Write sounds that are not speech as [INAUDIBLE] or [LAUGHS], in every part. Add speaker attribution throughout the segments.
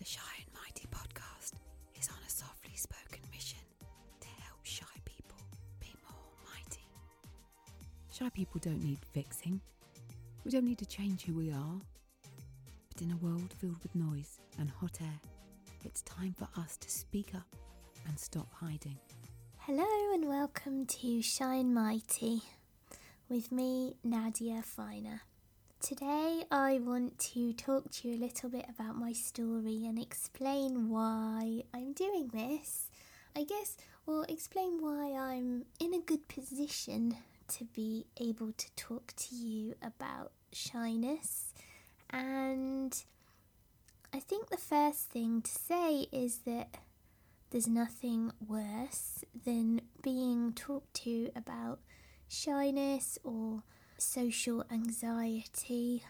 Speaker 1: The Shy and Mighty podcast is on a softly spoken mission to help shy people be more mighty. Shy people don't need fixing. We don't need to change who we are. But in a world filled with noise and hot air, it's time for us to speak up and stop hiding.
Speaker 2: Hello and welcome to Shy and Mighty with me, Nadia Finer. Today, I want to talk to you a little bit about my story and explain why I'm doing this. I guess, well, explain why I'm in a good position to be able to talk to you about shyness. And I think the first thing to say is that there's nothing worse than being talked to about shyness or social anxiety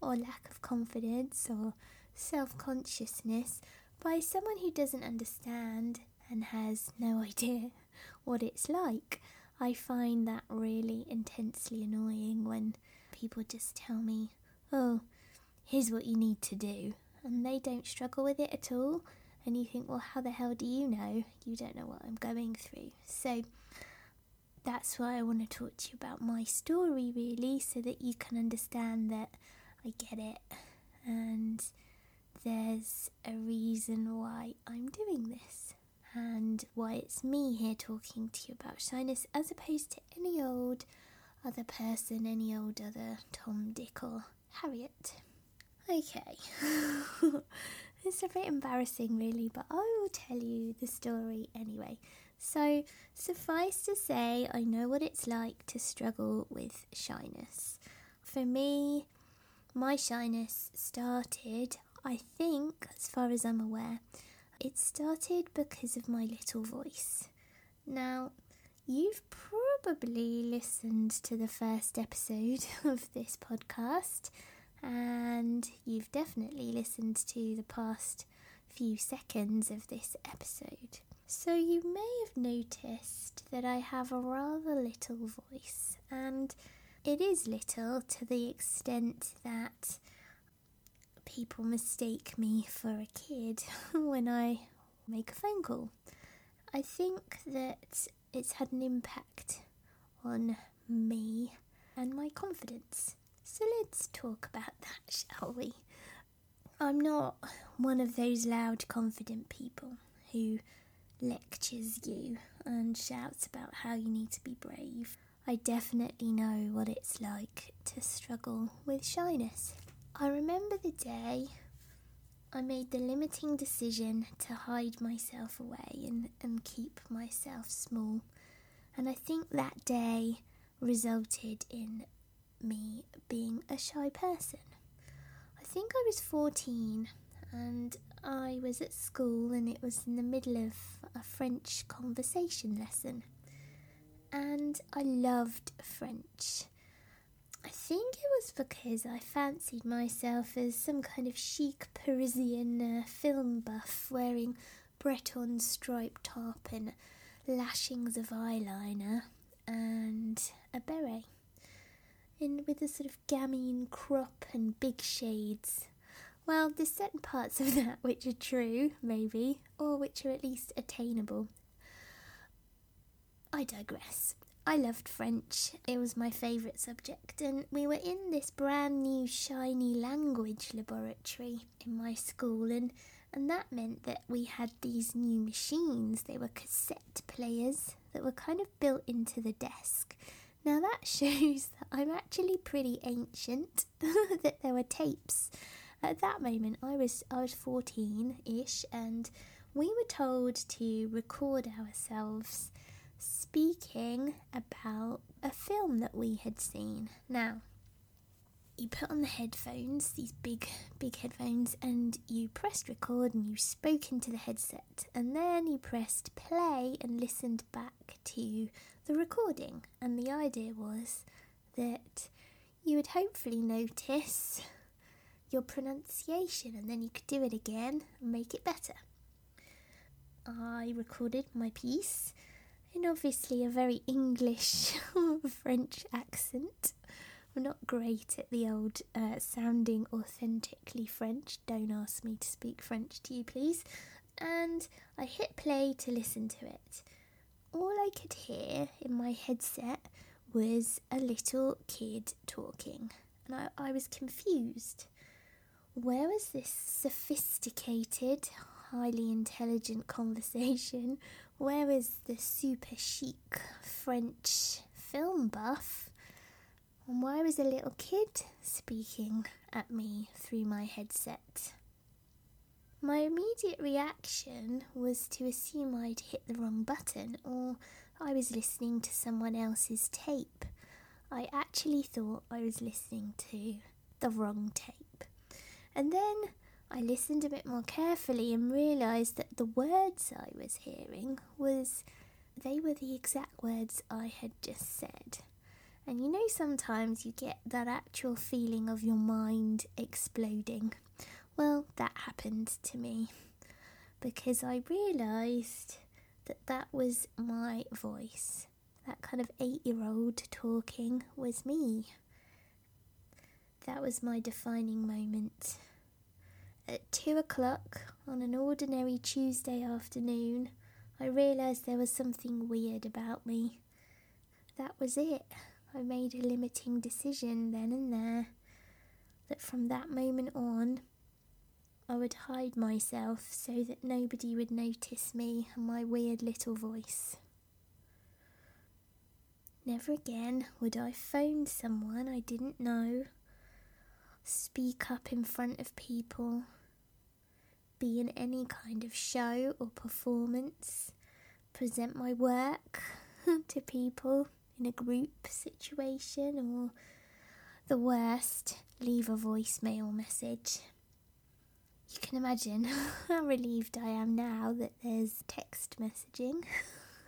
Speaker 2: or lack of confidence or self consciousness by someone who doesn't understand and has no [LAUGHS] idea what it's like. I find that really intensely annoying when people just tell me, oh, here's what you need to do, and they don't struggle with it at all. And you think, well, how the hell do you know? You don't know what I'm going through. So, that's why I want to talk to you about my story, really, so that you can understand that I get it and there's a reason why I'm doing this and why it's me here talking to you about shyness as opposed to any old other person, any old other Tom, Dick, or Harriet. Okay, [LAUGHS] it's a bit embarrassing, really, but I will tell you the story anyway. So, suffice to say, I know what it's like to struggle with shyness. For me, my shyness started, I think, as far as I'm aware, it started because of my little voice. Now, you've probably listened to the first episode [LAUGHS] of this podcast, and you've definitely listened to the past few seconds of this episode. So, you may have noticed that I have a rather little voice, and it is little to the extent that people mistake me for a kid [LAUGHS] when I make a phone call. I think that it's had an impact on me and my confidence. So let's talk about that, [LAUGHS] shall we? I'm not one of those loud, confident people who lectures you and shouts about how you need to be brave. I definitely know what it's like to struggle with shyness. I remember the day I made the limiting decision to hide myself away and, and keep myself small. And I think that day resulted in me being a shy person. I think I was 14 and I was at school and it was in the middle of a French conversation lesson. And I loved French. I think it was because I fancied myself as some kind of chic Parisian uh, film buff wearing Breton striped top and lashings of eyeliner and a beret. And with a sort of gamine crop and big shades. Well, there's certain parts of [LAUGHS] that which are true, maybe, or which are at least attainable. I digress. I loved French. It was my favourite subject, and we were in this brand new shiny language laboratory in my school, and, and that meant that we had these new machines. They were cassette players that were kind of built into the desk. Now that [LAUGHS] shows that I'm actually pretty ancient, [LAUGHS] that there were tapes at that moment, I was I was fourteen ish, and we were told to record ourselves speaking about a film that we had seen. Now, you put on the headphones, these big, big headphones, and you pressed record and you spoke into the headset, and then you pressed play and listened back to the recording. And the idea was that you would hopefully notice your pronunciation and then you could do it again and make it better. I recorded my piece in obviously a very English [LAUGHS] French accent, I'm not great at the old uh, sounding authentically French. Don't ask me to speak French to you, please. And I hit play to listen to it. All I could hear in my headset was a little kid talking, and I, I was confused. Where was this sophisticated, highly intelligent conversation? Where is the super chic French film buff? And why was a little kid speaking at me through my headset? My immediate reaction was to assume I'd hit the wrong button or I was listening to someone else's tape. I actually thought I was listening to the wrong tape. And then I listened a bit more carefully and realised that the words I was hearing was they were the exact words I had just said. And you know, sometimes you get that actual feeling of your mind exploding. Well, that happened to me because I realised that that was my voice. That kind of eight year old talking was me. That was my defining moment. At two o'clock on an ordinary Tuesday afternoon, I realised there was something weird about me. That was it. I made a limiting decision then and there that from that moment on, I would hide myself so that nobody would notice me and my weird little voice. Never again would I phone someone I didn't know, speak up in front of people, be in any kind of show or performance, present my work [LAUGHS] to people in a group situation, or the worst, leave a voicemail message. You can imagine [LAUGHS] how relieved I am now that there's text messaging.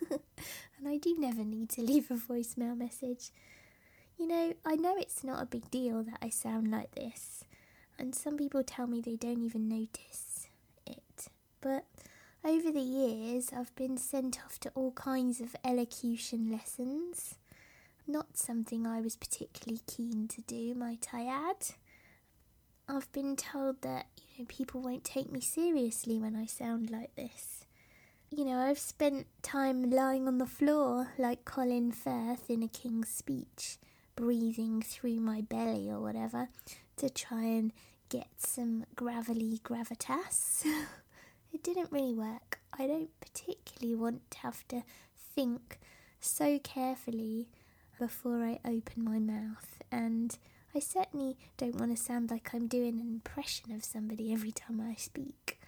Speaker 2: [LAUGHS] and I do never need to leave a voicemail message. You know, I know it's not a big deal that I sound like this, and some people tell me they don't even notice. But over the years, I've been sent off to all kinds of elocution lessons. Not something I was particularly keen to do, might I add. I've been told that you know people won't take me seriously when I sound like this. You know, I've spent time lying on the floor like Colin Firth in a King's Speech, breathing through my belly or whatever to try and get some gravelly gravitas. [LAUGHS] it didn't really work. I don't particularly want to have to think so carefully before I open my mouth and I certainly don't want to sound like I'm doing an impression of somebody every time I speak.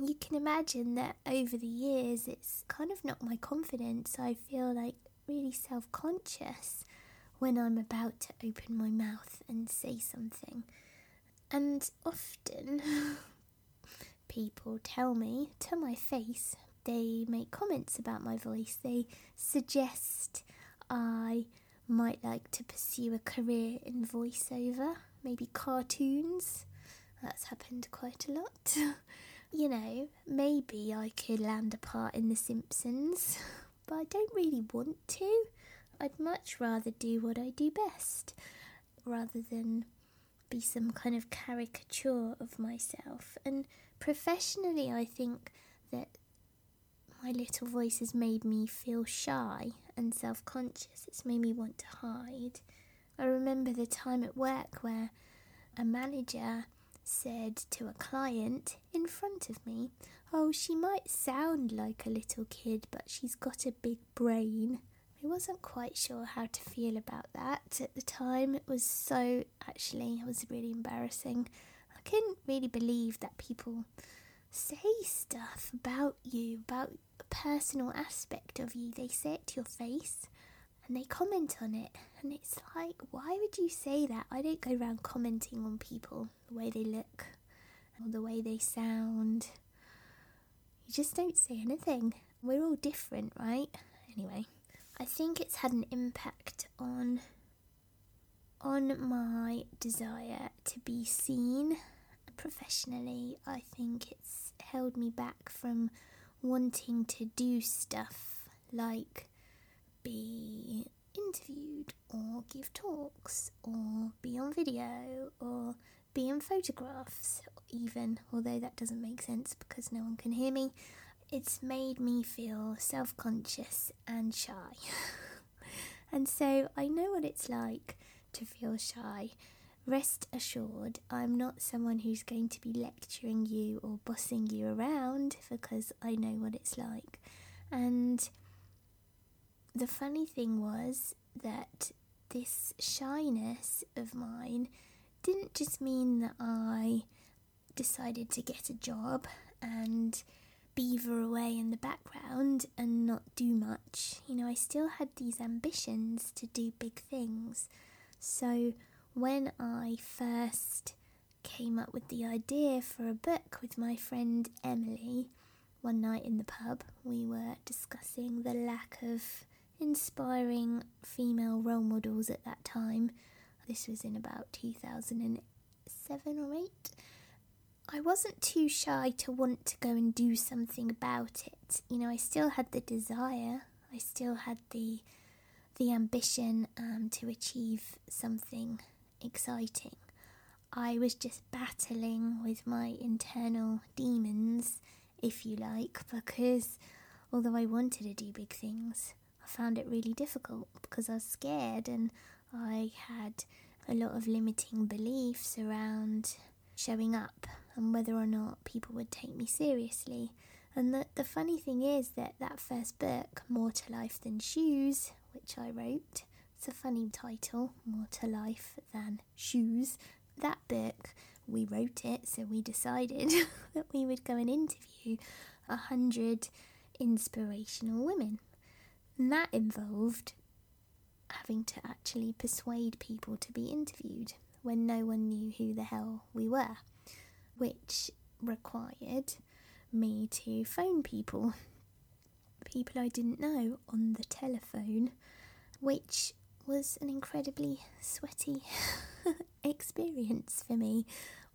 Speaker 2: You can imagine that over the years, it's kind of knocked my confidence. I feel like really self conscious when I'm about to open my mouth and say something. And often, [LAUGHS] people tell me to my face, they make comments about my voice, they suggest I might like to pursue a career in voiceover, maybe cartoons. That's happened quite a lot. [LAUGHS] you know, maybe I could land a part in The Simpsons, [LAUGHS] but I don't really want to. I'd much rather do what I do best rather than be some kind of caricature of myself. And professionally, I think that my little voice has made me feel shy and self conscious. It's made me want to hide. I remember the time at work where a manager said to a client in front of me, Oh, she might sound like a little kid, but she's got a big brain. I wasn't quite sure how to feel about that at the time. It was so, actually, it was really embarrassing. Couldn't really believe that people say stuff about you, about a personal aspect of you. They say it to your face and they comment on it. And it's like, why would you say that? I don't go around commenting on people, the way they look or the way they sound. You just don't say anything. We're all different, right? Anyway, I think it's had an impact on on my desire to be seen professionally. I think it's held me back from wanting to do stuff like be interviewed or give talks or be on video or be in photographs, even, although that doesn't make sense because no one can hear me. It's made me feel self conscious and shy. [LAUGHS] and so I know what it's like to feel shy. Rest assured, I'm not someone who's going to be lecturing you or bossing you around because I know what it's like. And the funny thing was that this shyness of mine didn't just mean that I decided to get a job and beaver away in the background and not do much. You know, I still had these ambitions to do big things. So when I first came up with the idea for a book with my friend Emily, one night in the pub, we were discussing the lack of inspiring female role models at that time. This was in about 2007 or 8. I wasn't too shy to want to go and do something about it. You know, I still had the desire, I still had the the ambition um, to achieve something exciting. I was just battling with my internal demons, if you like, because although I wanted to do big things, I found it really difficult because I was scared and I had a lot of limiting beliefs around showing up and whether or not people would take me seriously. And the, the funny thing is that that first book, More to Life Than Shoes, which I wrote, a funny title, More to Life Than Shoes. That book, we wrote it, so we decided [LAUGHS] that we would go and interview a hundred inspirational women. And that involved having to actually persuade people to be interviewed when no one knew who the hell we were, which required me to phone people, people I didn't know, on the telephone, which was an incredibly sweaty [LAUGHS] experience for me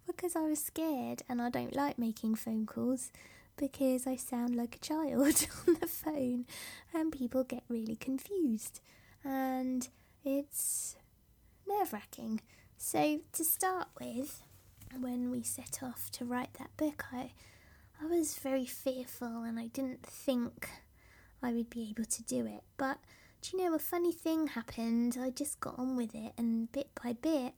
Speaker 2: because I was scared and I don't like making phone calls because I sound like a child [LAUGHS] on the phone and people get really confused and it's nerve wracking. So, to start with, when we set off to write that book, I, I was very fearful and I didn't think I would be able to do it. But do you know, a funny thing happened. I just got on with it, and bit by bit,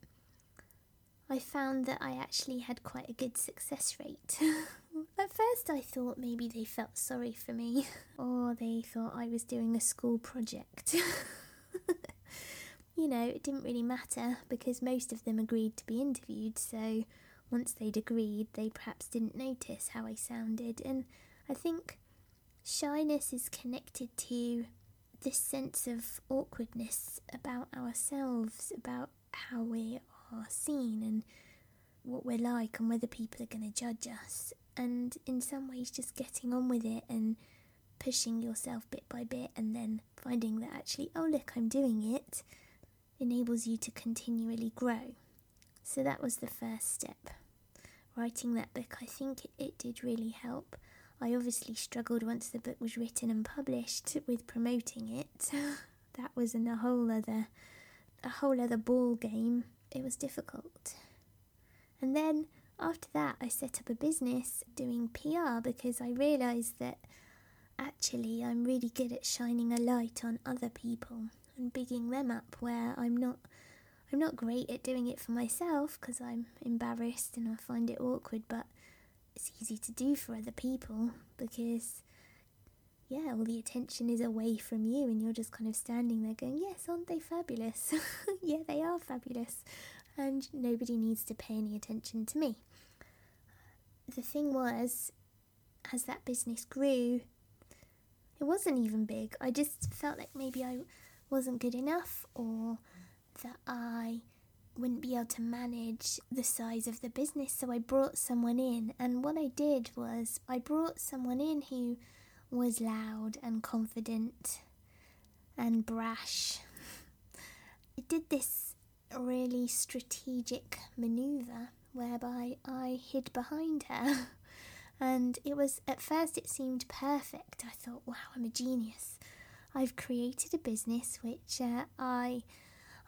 Speaker 2: I found that I actually had quite a good success rate. [LAUGHS] At first, I thought maybe they felt sorry for me, [LAUGHS] or they thought I was doing a school project. [LAUGHS] you know, it didn't really matter because most of them agreed to be interviewed, so once they'd agreed, they perhaps didn't notice how I sounded. And I think shyness is connected to this sense of awkwardness about ourselves, about how we are seen and what we're like and whether people are going to judge us. And in some ways, just getting on with it and pushing yourself bit by bit and then finding that actually, oh, look, I'm doing it, enables you to continually grow. So that was the first step. Writing that book, I think it, did really help. I obviously struggled once the book was written and published with promoting it. [LAUGHS] that was in a whole other a whole other ball game it was difficult. And then after that, I set up a business doing PR because I realised that actually I'm really good at shining a light on other people and bigging them up where I'm not I'm not great at doing it for myself because I'm embarrassed and I find it awkward but it's easy to do for other people because yeah all the attention is away from you and you're just kind of standing there going yes aren't they fabulous [LAUGHS] yeah they are fabulous and nobody needs to pay any attention to me. The thing was, as that business grew, it wasn't even big. I just felt like maybe I wasn't good enough or that I wouldn't be able to manage the size of the business. So I brought someone in, and what I did was I brought someone in who was loud and confident and brash. I did this really strategic maneuver whereby I hid behind her. [LAUGHS] And it was, at first, it seemed perfect. I thought, wow, I'm a genius. I've created a business which uh, I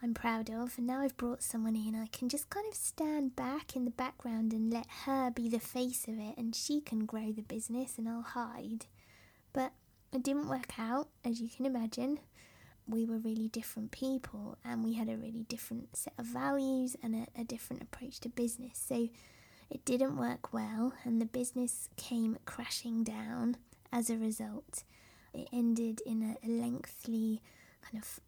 Speaker 2: I'm proud of, and now I've brought someone in. I can just kind of stand back in the background and let her be the face of it, and she can grow the business, and I'll hide. But it didn't work out, as you can imagine. We were really different people, and we had a really different set of values and a, a different approach to business. So it didn't work well, and the business came crashing down as a result. It ended in a, a lengthy kind of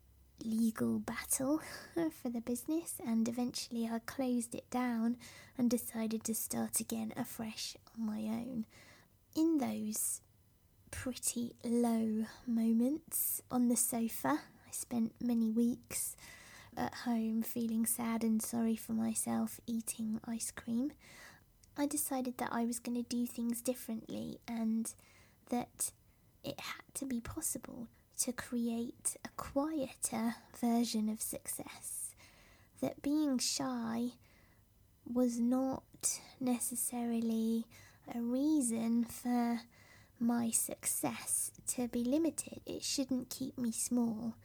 Speaker 2: legal battle [LAUGHS] for the business, and eventually I closed it down and decided to start again afresh on my own. In those pretty low moments on the sofa, I spent many weeks at home feeling sad and sorry for myself eating ice cream. I decided that I was going to do things differently and that it had to be possible to create a quieter version of success. That being shy was not necessarily a reason for my success to be limited. It shouldn't keep me small.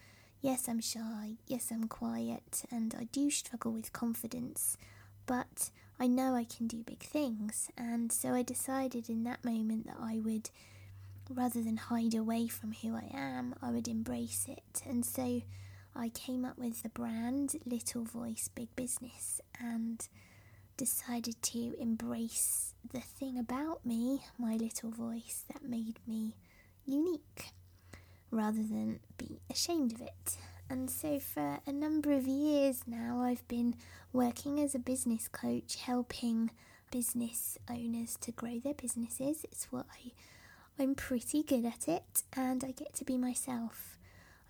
Speaker 2: Yes, I'm shy. Yes, I'm quiet. And I do struggle with confidence. But I know I can do big things. And so I decided in that moment that I would rather than hide away from who I am, I would embrace it. And so I came up with the brand Little Voice Big Business and decided to embrace the thing about me, my little voice, that made me unique rather than be ashamed of it. And so, for a number of years now, I've been working as a business coach, helping business owners to grow their businesses. It's what I I'm pretty good at it and I get to be myself.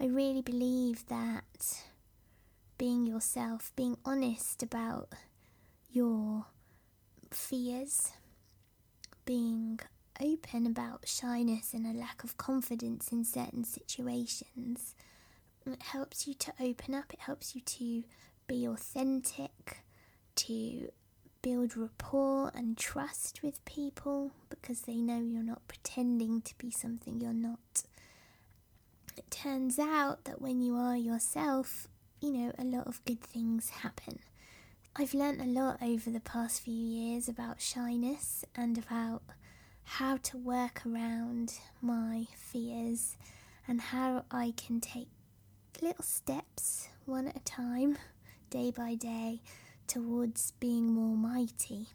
Speaker 2: I really believe that being yourself, being honest about your fears, being open about shyness and a lack of confidence in certain situations, it helps you to open up, it helps you to be authentic, to build rapport and trust with people because they know you're not pretending to be something you're not. It turns out that when you are yourself, you know, a lot of good things happen. I've learnt a lot over the past few years about shyness and about how to work around my fears and how I can take little steps one at a time, [LAUGHS] day by day, towards being more mighty.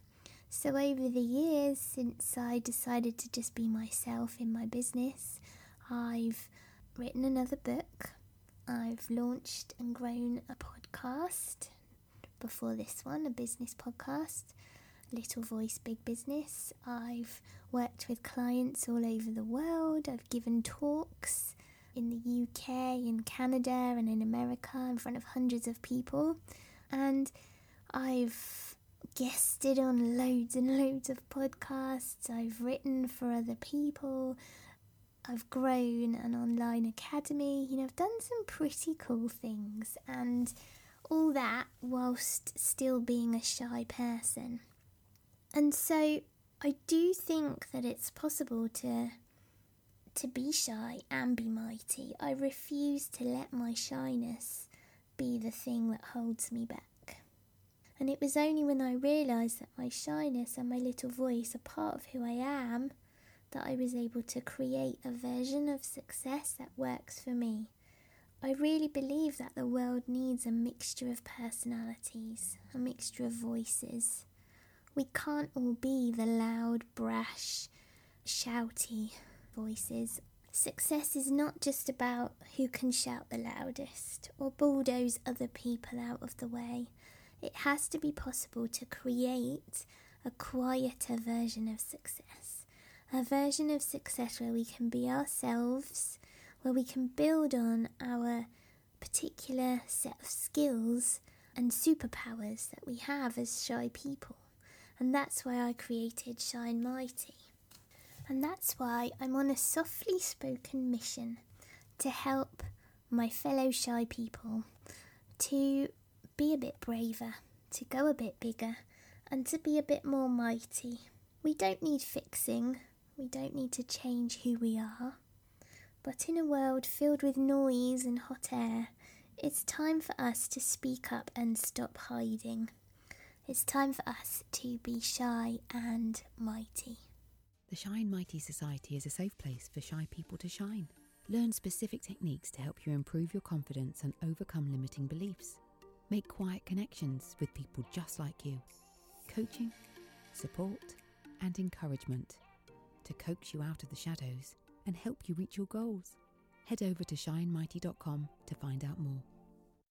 Speaker 2: So, over the years since I decided to just be myself in my business, I've written another book, I've launched and grown a podcast before this one, a business podcast, Little Voice Big Business. I've worked with clients all over the world, I've given talks in the UK, in Canada, and in America in front of hundreds of people. And I've guested on loads and loads of podcasts. I've written for other people. I've grown an online academy. You know, I've done some pretty cool things and all that whilst still being a shy person. And so I do think that it's possible to to be shy and be mighty. I refuse to let my shyness be the thing that holds me back. And it was only when I realised that my shyness and my little voice are part of who I am that I was able to create a version of success that works for me. I really believe that the world needs a mixture of personalities, a mixture of voices. We can't all be the loud, brash, shouty voices. Success is not just about who can shout the loudest or bulldoze other people out of the way it has to be possible to create a quieter version of success. A version of success where we can be ourselves, where we can build on our particular set of skills and superpowers that we have as shy people. And that's why I created Shy and Mighty. And that's why I'm on a softly spoken mission to help my fellow shy people to be a bit braver, to go a bit bigger, and to be a bit more mighty. We don't need fixing, we don't need to change who we are, But in a world filled with noise and hot air, it's time for us to speak up and stop hiding. It's time for us to be shy and mighty.
Speaker 1: The Shy and Mighty Society is a safe place for shy people to shine. Learn specific techniques to help you improve your confidence and overcome limiting beliefs. Make quiet connections with people just like you. Coaching, support, and encouragement to coax you out of the shadows and help you reach your goals. Head over to shyandmighty.com to find out more.